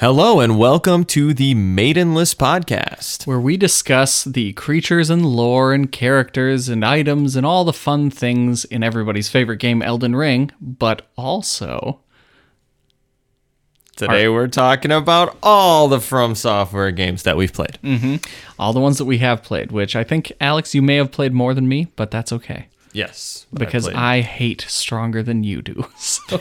Hello and welcome to the Maidenless Podcast. where we discuss the creatures and lore and characters and items and all the fun things in everybody's favorite game, Elden Ring, but also Today we're talking about all the From Software games that we've played. Mm-hmm. all the ones that we have played, which I think, Alex, you may have played more than me, but that's okay. Yes, Because played. I hate stronger than you do. So,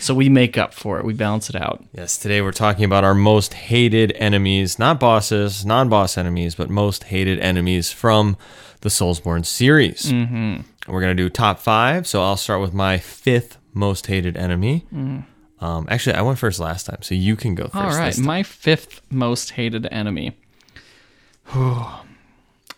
so we make up for it. We balance it out. Yes, today we're talking about our most hated enemies, not bosses, non-boss enemies, but most hated enemies from the Soulsborne series. Mm-hmm. We're gonna do top five. So I'll start with my fifth most hated enemy. Um, actually, I went first last time, so you can go first. All right, my fifth most hated enemy.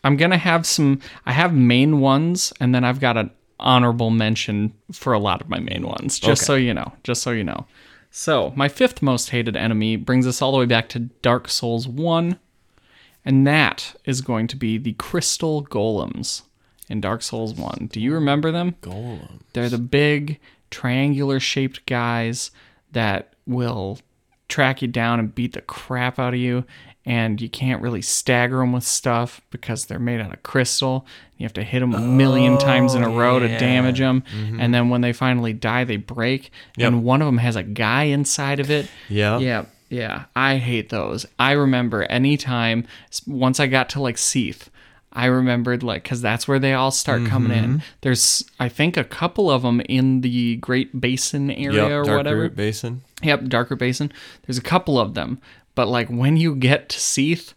I'm gonna have some. I have main ones, and then I've got an honorable mention for a lot of my main ones. Just Okay. so you know. Just so you know. So my fifth most hated enemy brings us all the way back to Dark Souls One, and that is going to be the Crystal Golems in Dark Souls One. Do you remember them? Golem. They're the big triangular shaped guys that will track you down and beat the crap out of you. And you can't really stagger them with stuff because they're made out of crystal. You have to hit them a million times in a row to damage them. And then when they finally die, they break. And one of them has a guy inside of it. Yeah. Yeah, yeah. I hate those. I remember anytime s- once I got to like Seath, I remembered like because that's where they all start coming Mm-hmm. in. There's I think a couple of them in the Great Basin area Yep, or whatever. Basin. Yep, Darkroot Basin. There's a couple of them, but like when you get to Seath.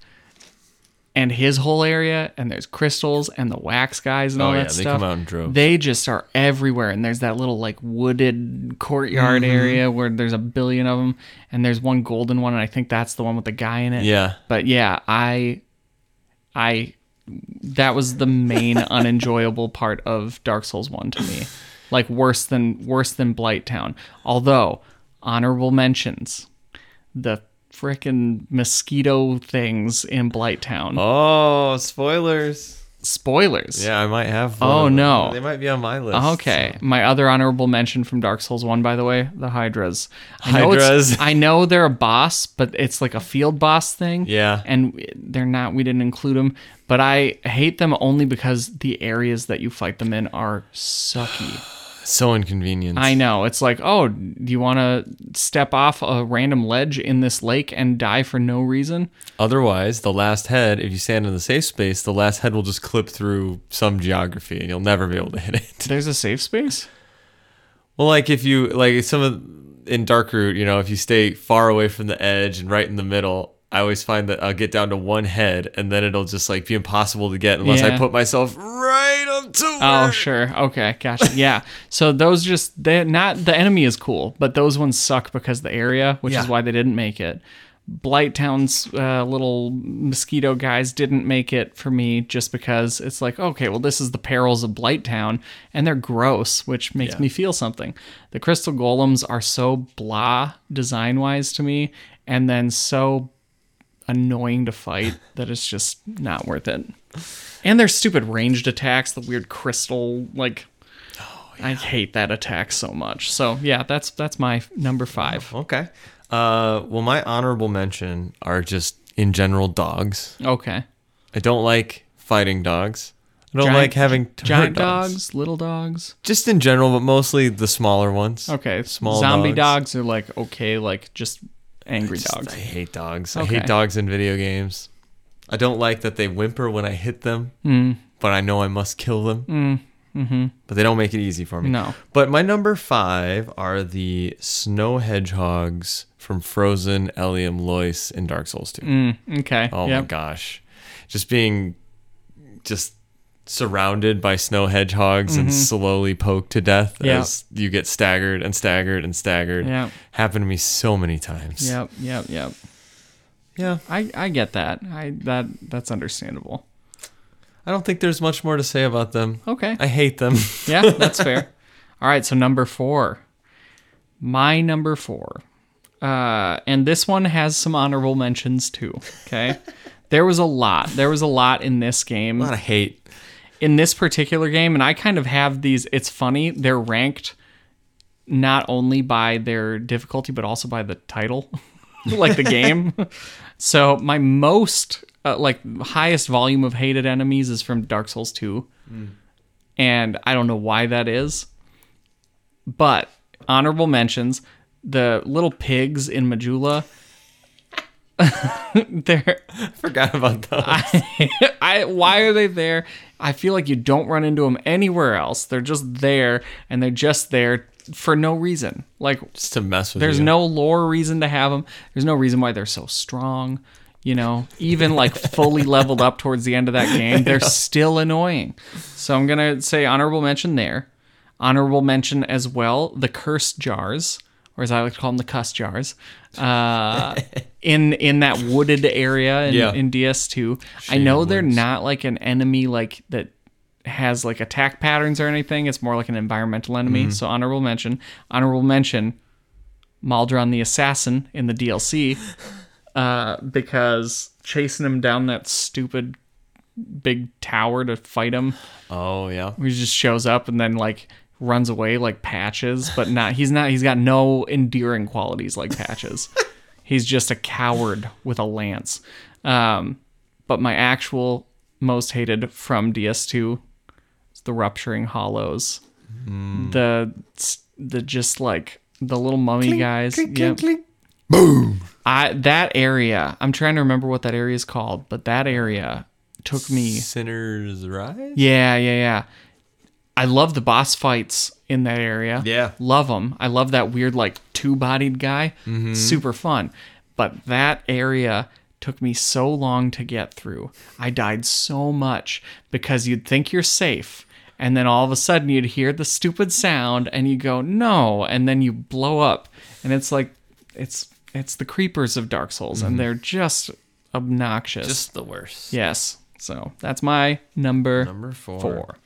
And his whole area, and there's crystals and the wax guys and all Oh, that they stuff. come out in droves. They just are everywhere, and there's that little like wooded courtyard Mm-hmm. area where there's a billion of them, and there's one golden one, and I think that's the one with the guy in it. Yeah. But yeah, I, I, that was the main unenjoyable part of Dark Souls One to me, like worse than worse than Blight Town. Although honorable mentions, the frickin' mosquito things in Blight Town. Oh, spoilers. Spoilers. Yeah, I might have. Oh, no. they might be on my list. Okay, my other honorable mention from Dark Souls One, by the way, the Hydras. I know Hydras. I know they're a boss, but it's like a field boss thing. Yeah. and they're not. We didn't include them, but I hate them only because the areas that you fight them in are sucky. So inconvenient. I know. It's like, oh, do you want to step off a random ledge in this lake and die for no reason? Otherwise, the last head, if you stand in the safe space, the last head will just clip through some geography and you'll never be able to hit it. There's a safe space. Well, like if you like some of in Darkroot, you know, if you stay far away from the edge and right in the middle, I always find that I'll get down to one head and then it'll just like be impossible to get unless I put myself right up to it. Oh sure. Okay, gotcha. Yeah. So those just they not the enemy is cool, but those ones suck because the area, which is why they didn't make it. Blight Town's uh, little mosquito guys didn't make it for me just because it's like, okay, well, this is the perils of Blight Town, and they're gross, which makes Yeah. me feel something. The crystal golems are so blah design wise to me, and then so annoying to fight that it's just not worth it. And their stupid ranged attacks, the weird crystal like I hate that attack so much. So yeah, that's that's my number five. Okay. Uh well my honorable mention are just in general dogs. Okay. I don't like fighting dogs. I don't Giant- like having to Giant dogs. dogs, little dogs. Just in general, but mostly the smaller ones. Okay. Small zombie dogs. dogs. are like okay, like just angry Just- dogs. I hate dogs. I hate dogs in video games. I don't like that they whimper when I hit them, Mm. but I know I must kill them. Mm-hmm. But they don't make it easy for me. No. But my number five are the snow hedgehogs from Frozen Eleum Loyce and Dark Souls 2. Mm, okay. Oh yep. my gosh. Just being just surrounded by snow hedgehogs and slowly poked to death Mm-hmm. As you get staggered and staggered and staggered. Yep. Happened to me so many times. Yep. Yep. Yep. Yeah. I I get that. I that that's understandable. I don't think there's much more to say about them. Okay. I hate them. Yeah, that's fair. All right, so number four. My number four. Uh, and this one has some honorable mentions too. Okay. there was a lot. There was a lot in this game. a lot of hate. In this particular game, and I kind of have these. It's funny. They're ranked not only by their difficulty, but also by the title. like the game. so my most uh, like highest volume of hated enemies is from Dark Souls 2. And I don't know why that is. But honorable mentions, the little pigs in Majula they're Forgot about those. I, I why are they there? I feel like you don't run into them anywhere else. They're just there and they're just there for no reason. Like Just to mess with there's you. no lore reason to have them. There's no reason why they're so strong. You know, even like fully leveled up towards the end of that game, they're still annoying. So I'm gonna say honorable mention there. Honorable mention as well the cursed jars, or as I like to call them, the cuss jars. Uh, in in that wooded area in, Yeah. in DS2. I know they're not like an enemy like that has like attack patterns or anything. It's more like an environmental enemy. Mm-hmm. So honorable mention. Honorable mention. Maldron the assassin in the DLC, uh, because chasing him down that stupid big tower to fight him, Oh yeah. he just shows up and then like runs away like patches, but not. He's not. He's got no endearing qualities like patches. he's just a coward with a lance. Um, but my actual most hated from DS2 is the rupturing hollows. The the just like the little mummy guys. Yep. I that area. I'm trying to remember what that area is called, but that area took me. Sinners Rise. Yeah, yeah, yeah. I love the boss fights in that area. Yeah. love them. I love that weird like two-bodied guy. Mm-hmm. Super fun. But that area took me so long to get through. I died so much because you'd think you're safe. And then all of a sudden you'd hear the stupid sound and you go, no. And then you blow up. And it's like, it's it's the creepers of Dark Souls and mm-hmm. they're just obnoxious. Just the worst. yes. So that's my number, Number four. four.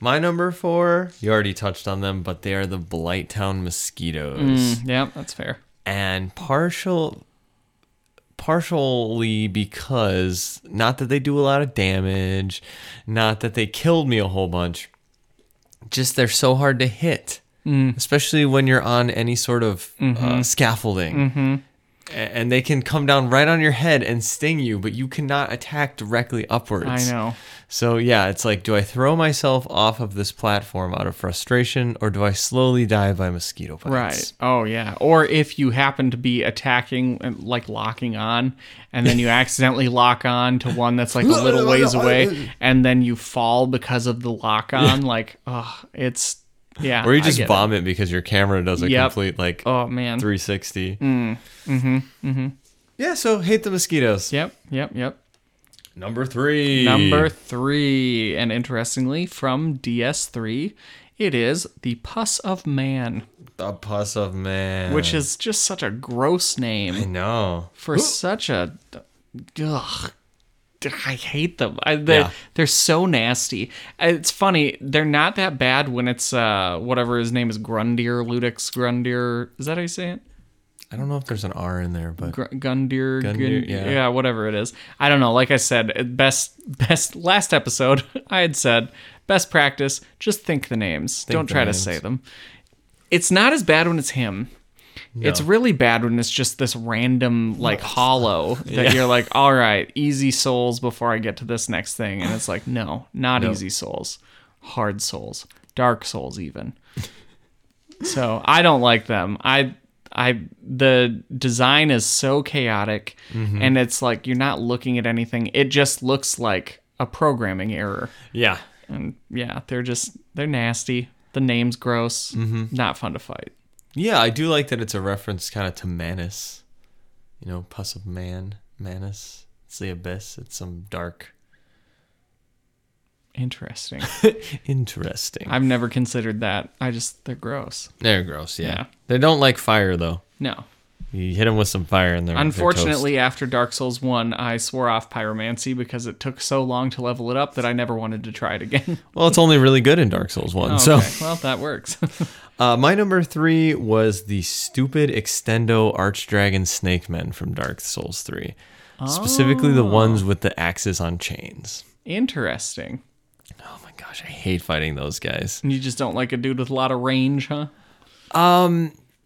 My number four. You already touched on them, but they are the Blighttown mosquitoes. Mm, yeah, that's fair. and partial partially because not that they do a lot of damage not that they killed me a whole bunch just they're so hard to hit especially when you're on any sort of uh, scaffolding A- and they can come down right on your head and sting you but you cannot attack directly upwards I know. so yeah, it's like, do I throw myself off of this platform out of frustration, or do I slowly die by mosquito bites? Right. Oh yeah. Or if you happen to be attacking and like locking on and then you accidentally lock on to one that's like a little ways away and then you fall because of the lock on like oh it's yeah. Or you just get it. vomit because your camera does a Yep. complete like Oh man. 360. Mm, mm-hmm, mm-hmm. Yeah, so hate the mosquitoes. Yep, yep, yep. Number three. Number 3 and interestingly from DS3 it is the Pus of Man, the pus of man. which is just such a gross name. I know. for such a ugh, I hate them. I, they're, Yeah. they're so nasty. It's funny. They're not that bad when it's uh whatever his name is Grundir Ludix Grundir. Is that how you say it? I don't know if there's an R in there, but Gr- Gundir, Gundyr, Gun- yeah. yeah, whatever it is. I don't know. Like I said, best best last episode I had said best practice. Just think the names. don't the try names. to say them. It's not as bad when it's him. It's really bad when it's just this random like hollow that you're like, all right, easy souls before I get to this next thing, and it's like, no, not easy souls, hard souls, dark souls even. so I don't like them. I I the design is so chaotic, mm-hmm. and it's like you're not looking at anything. It just looks like a programming error, yeah. and yeah, they're just they're nasty. The name's gross. Mm-hmm. Not fun to fight. Yeah, I do like that it's a reference kind of to Manus. You know, pus of man, Manus. It's the abyss. It's some dark. Interesting. Interesting. I've never considered that. I just they're gross. They're gross, yeah. Yeah. They don't like fire though. No. You hit them with some fire in there. Unfortunately, after Dark Souls 1, I swore off pyromancy because it took so long to level it up that I never wanted to try it again. Well, it's only really good in Dark Souls One. okay. So, well, that works. uh, my number three was the stupid Extendo Archdragon Snake Men from Dark Souls Three, specifically the ones with the axes on chains. Interesting. Oh my gosh, I hate fighting those guys. You just don't like a dude with a lot of range, huh?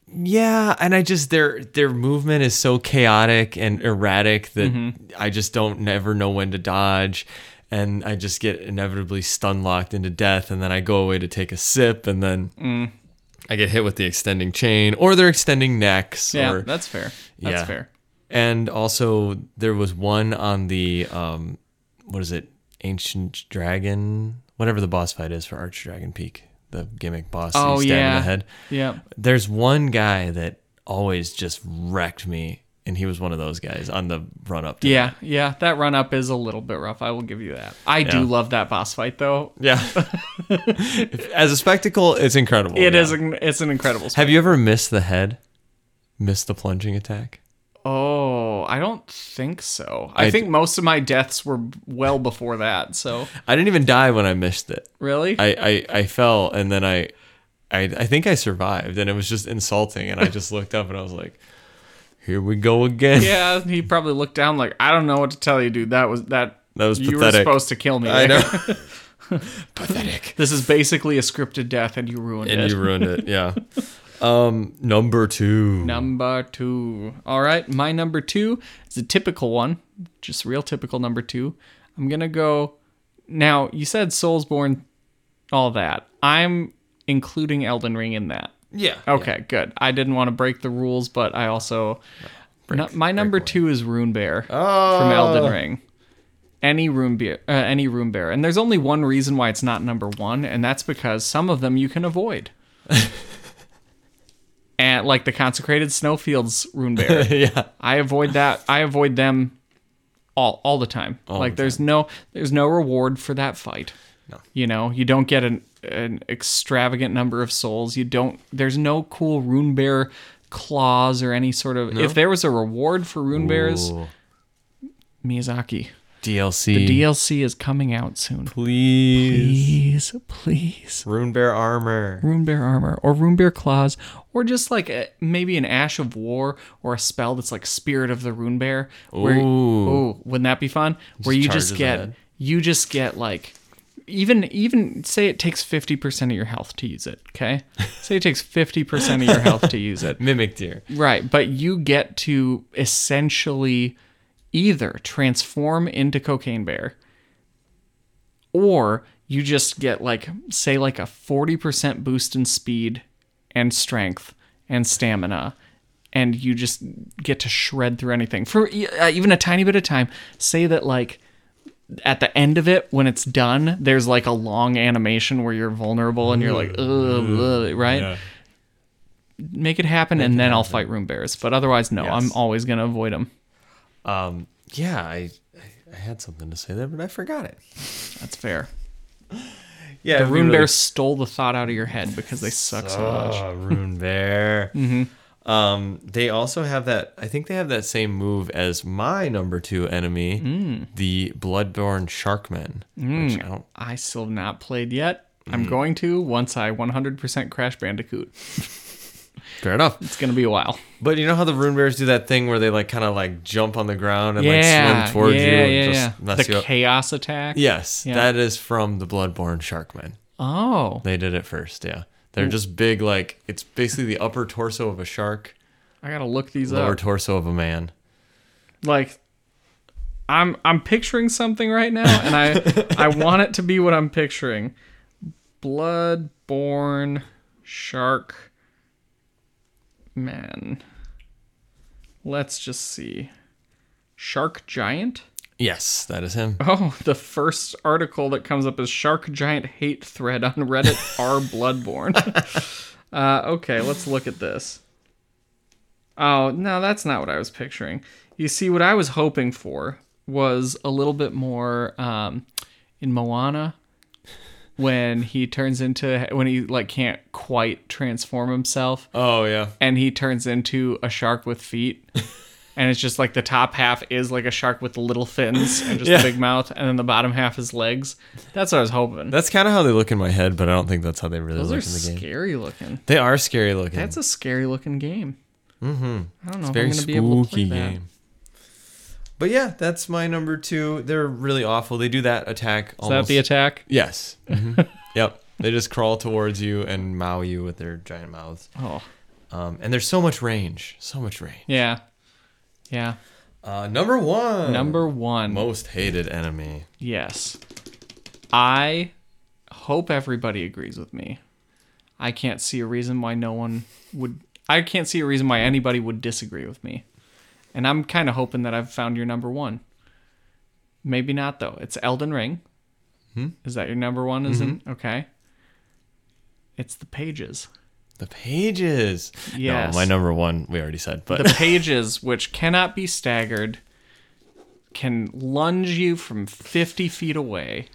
Yeah, and I just their their movement is so chaotic and erratic that Mm-hmm. I just don't never know when to dodge. And I just get inevitably stun locked into death, and then I go away to take a sip, and then Mm. I get hit with the extending chain, or they're extending necks, Yeah, or that's fair. That's Yeah. fair. And also, there was one on the um, what is it, Ancient Dragon, whatever the boss fight is for Arch Dragon Peak, the gimmick boss. that you Oh, stab in yeah. the head. Yeah. There's one guy that always just wrecked me, and he was one of those guys on the run up. Yeah, yeah, that run up is a little bit rough. I will give you that. I do love that boss fight though. yeah. As a spectacle, it's incredible. It yeah. is an, it's an incredible. Spot. Have you ever missed the head? Missed the plunging attack? Oh, I don't think so. I, I think most of my deaths were well before that. So I didn't even die when I missed it. really, I, I, I fell and then I, I I think I survived and it was just insulting and I just looked up and I was like, here we go again. yeah, he probably looked down like I don't know what to tell you, dude. That was that. That was you pathetic. were supposed to kill me. I know. Pathetic. This is basically a scripted death, and you ruined And it. And you ruined it. Yeah. Um, number two. Number two. All right, my number two is a typical one, just real typical number two. I'm gonna go. Now you said Soulsborne, all that. I'm including Elden Ring in that. yeah. Okay, good. I didn't want to break the rules, but I also No, my number two is Rune Bear Oh. from Elden Ring. Any Rune Bear, uh, any Rune Bear, and there's only one reason why it's not number one, and that's because some of them you can avoid. and like the consecrated snowfields Rune Bear, yeah. I avoid that. I avoid them all all the time. like the there's no there's no reward for that fight. No. You know, you don't get an an extravagant number of souls. You don't there's no cool rune bear claws or any sort of if there was a reward for rune bears, Miyazaki. DLC. The DLC is coming out soon. Please. Please, please. Rune Bear armor. Rune Bear armor or Rune Bear claws or just like a, maybe an Ash of War or a spell that's like Spirit of the Rune Bear. Where, Ooh. ooh, wouldn't that be fun? Where you just get you just get like even even say it takes 50% of your health to use it, okay? say it takes 50% of your health to use it. Mimic deer. Right, but you get to essentially either transform into Cocaine Bear or you just get like say like a 40% boost in speed and strength and stamina and you just get to shred through anything for uh, even a tiny bit of time say that like at the end of it when it's done there's like a long animation where you're vulnerable and you're like ugh, ugh, right Yeah. make it happen and then I'll fight rune bears. But otherwise, no, I'm always gonna avoid them. Um, yeah, I, I, I had something to say there, but I forgot it. That's fair. Yeah, The rune bear stole the thought out of your head because they suck so much. Oh, Rune Bear. mm-hmm. Um, they also have that. I think they have that same move as my number two enemy, the Bloodborne Sharkmen. Which I don't. I still have not played yet. Mm. I'm going to once I 100% Crash Bandicoot. Fair enough. It's gonna be a while. But you know how the Rune Bears do that thing where they like kind of like jump on the ground and like swim towards yeah, you and yeah, just yeah. mess The you up. chaos attack. Yes, Yeah. that is from the Bloodborne Sharkmen. Oh, They did it first. Yeah, they're just big. Like it's basically the upper torso of a shark, I gotta look these lower up. Lower torso of a man. like, I'm I'm picturing something right now, and I I want it to be what I'm picturing. Bloodborne shark man. Let's just see. Shark giant. Yes, that is him. Oh, the first article that comes up is Shark Giant Hate Thread on Reddit r Bloodborne. uh, okay, let's look at this. Oh, no, that's not what I was picturing. You see, what I was hoping for was a little bit more um, in Moana when he turns into, when he like can't quite transform himself Oh yeah. and he turns into a shark with feet. and it's just like the top half is like a shark with little fins and just Yeah. a big mouth, and then the bottom half is legs. That's what I was hoping. That's kind of how they look in my head, but I don't think that's how they really Those look are in the game. scary looking. They are scary looking. That's a scary looking game. Mm-hmm. I don't know very if I'm gonna be able to play spooky that. But yeah, that's my number two. They're really awful. They do that attack. Is almost, that the attack? Yes. Mhm. yep. They just crawl towards you and mow you with their giant mouths. Oh, Um, and there's so much range, so much range. Yeah. Yeah. Uh, number one. Number one. most hated enemy. Yes. I hope everybody agrees with me. I can't see a reason why no one would. I can't see a reason why anybody would disagree with me. And I'm kind of hoping that I've found your number one. Maybe not, though. It's Elden Ring. Hmm? Is that your number one? Is it? Okay. It's the pages. The pages. Yes. No, my number one we already said, but The pages, which cannot be staggered, can lunge you from 50 feet away.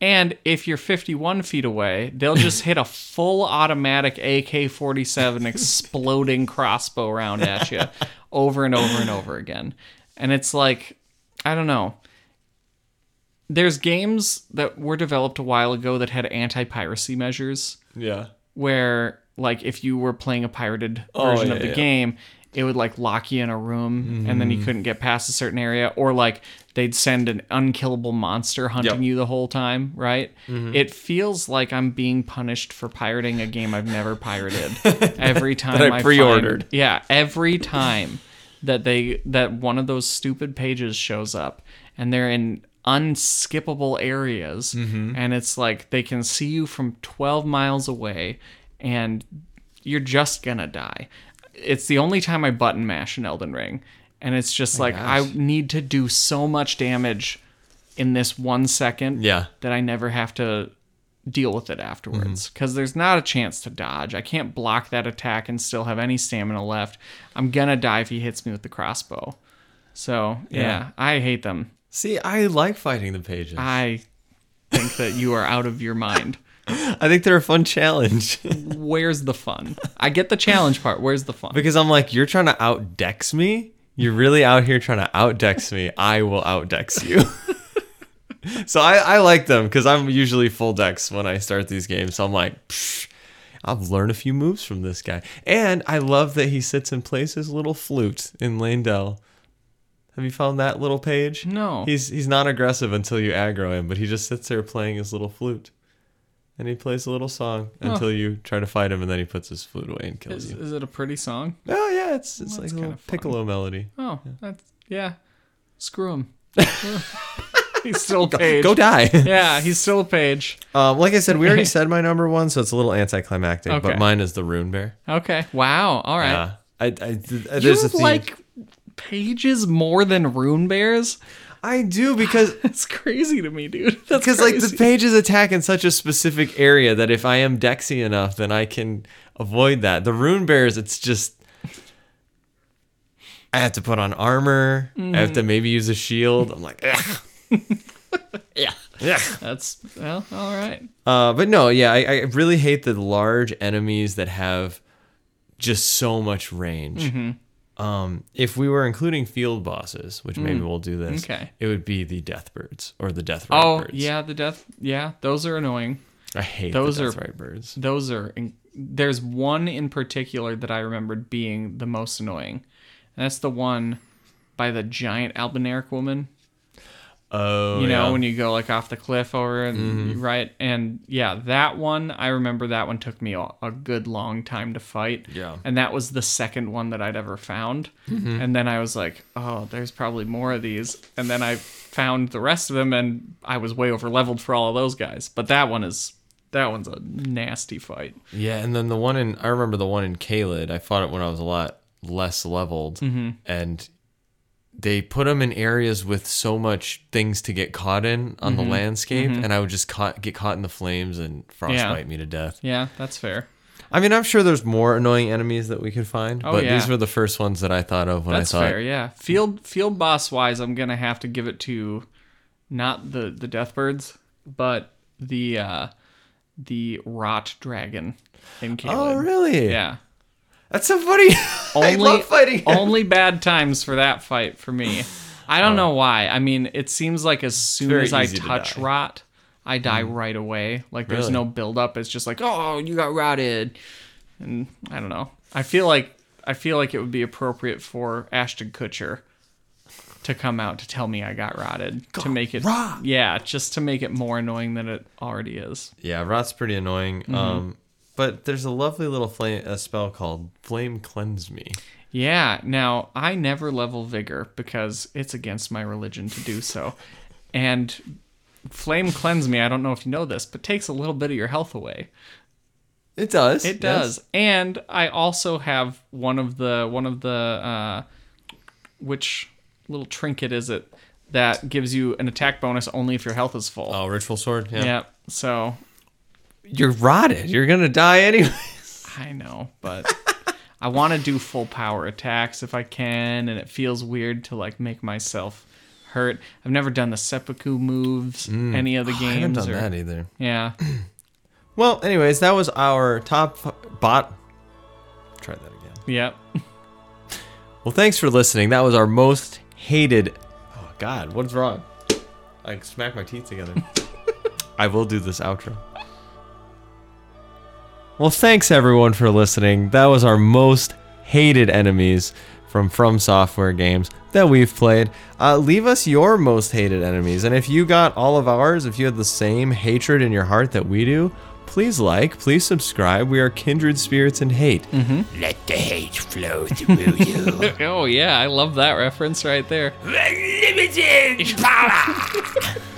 And if you're 51 feet away, they'll just hit a full automatic AK 47 exploding crossbow round at you over and over and over again. And it's like, I don't know. There's games that were developed a while ago that had anti piracy measures yeah. where like if you were playing a pirated Oh, version yeah, of the yeah. game it would like lock you in a room and then you Mm-hmm. couldn't get past a certain area or like they'd send an unkillable monster hunting Yep. Mm-hmm. you the whole time right it feels like i'm being punished for pirating a game i've never pirated every time I find- pre-ordered. yeah every time that they that one of those stupid pages shows up and they're in unskippable areas and it's like they can see you from 12 miles away and you're just gonna die it's the only time i button mash in elden ring and it's just like i need to do so much damage in this one second Yeah. that i never have to deal with it afterwards Mm-hmm. because there's not a chance to dodge. I can't block that attack and still have any stamina left. I'm gonna die if he hits me with the crossbow. So yeah, Yeah. I hate them. See, I like fighting the pages. I think that you are out of your mind. I think they're a fun challenge Where's the fun? I get the challenge part. Where's the fun? because I'm like, you're trying to out outdex me. You're really out here trying to outdex me. I will outdex you. so I, I like them because I'm usually full dex when I start these games. So I'm like, Psh, I'll learn a few moves from this guy. And I love that he sits and plays his little flute in Leyndell. Have you found that little page? No. He's he's not aggressive until you aggro him, but he just sits there playing his little flute. And he plays a little song until you try to fight him, and then he puts his flute away and kills is, you. is it a pretty song? Oh yeah, it's it's like a little fun. piccolo melody. Oh, that's yeah. Screw him. he's still a page. Go die. yeah, he's still a page. um, like I said, we already said my number one, so it's a little anticlimactic. Okay. But mine is the Rune Bear. Okay. Wow. All right. Yeah, I, I, you there's a theme. like pages more than rune bears? I do because it's crazy to me, dude. That's because like the pages attack in such a specific area that if I am dexy enough, then I can avoid that. The Rune Bears, it's just. I have to put on armor. I have to maybe use a shield. I'm like, yeah. yeah. That's well, all right. Uh, but no, yeah, I, I really hate the large enemies that have just so much range. Mm-hmm. Um, if we were including field bosses, which maybe we'll do this. Okay. it would be the death birds or the death Oh birds. yeah, the death. Yeah, those are annoying. I hate Those are- death right birds. Those are. In, there's one in particular that I remembered being the most annoying, and that's the one by the giant albinauric woman. Oh, you know yeah. Mm-hmm. when you go like off the cliff over and right and yeah that one i remember that one took me a, a good long time to fight Yeah. and that was the second one that i'd ever found Mm-hmm. and then i was like oh there's probably more of these and then i found the rest of them and i was way over leveled for all of those guys but that one is that one's a nasty fight Yeah, and then the one in I remember the one in Caelid. I fought it when I was a lot less leveled, Mm-hmm. and they put them in areas with so much things to get caught in on Mm-hmm. the landscape, and I would just caught, get caught in the flames and frostbite me to death. yeah that's fair I mean, I'm sure there's more annoying enemies that we could find, Oh, but yeah. these were the first ones that I thought of when that's I thought. fair yeah field field boss wise i'm gonna have to give it to not the the death birds but the uh the rot dragon in. Oh, really? yeah That's so funny. I only love fighting. him. only bad times for that fight for me i don't know why i mean it seems like as soon as i to touch. Hmm. rot i die right away like there's Really? no build up it's just like oh you got rotted and i don't know i feel like i feel like it would be appropriate for ashton kutcher to come out to tell me i got rotted to make it rot. yeah just to make it more annoying than it already is Yeah, rot's pretty annoying. Mm-hmm. Um, But there's a lovely little flame a spell called Flame Cleanse Me. Yeah. Now, I never level vigor because it's against my religion to do so. And flame cleanse me, I don't know if you know this, but takes a little bit of your health away. It does. It does. And I also have one of the one of the uh which little trinket is it that gives you an attack bonus only if your health is full. Oh, ritual sword. Yeah. Yep. So You're rotted. You're gonna die anyway. I know, but I want to do full power attacks if I can, and it feels weird to like make myself hurt. I've never done the seppuku moves, mm. any of the oh, I haven't done or- that either. Yeah. Well, anyways, that was our top bot. Try that again. Yep. Well, thanks for listening. That was our most hated. Oh God, what's wrong? I smack my teeth together. I will do this outro. Well, thanks everyone for listening. That was our most hated enemies from From Software games that we've played. Uh, leave us your most hated enemies, and if you got all of ours, if you had the same hatred in your heart that we do, please like, please subscribe. We are kindred spirits in hate. Let the hate flow through you. Oh yeah, I love that reference right there. Unlimited power!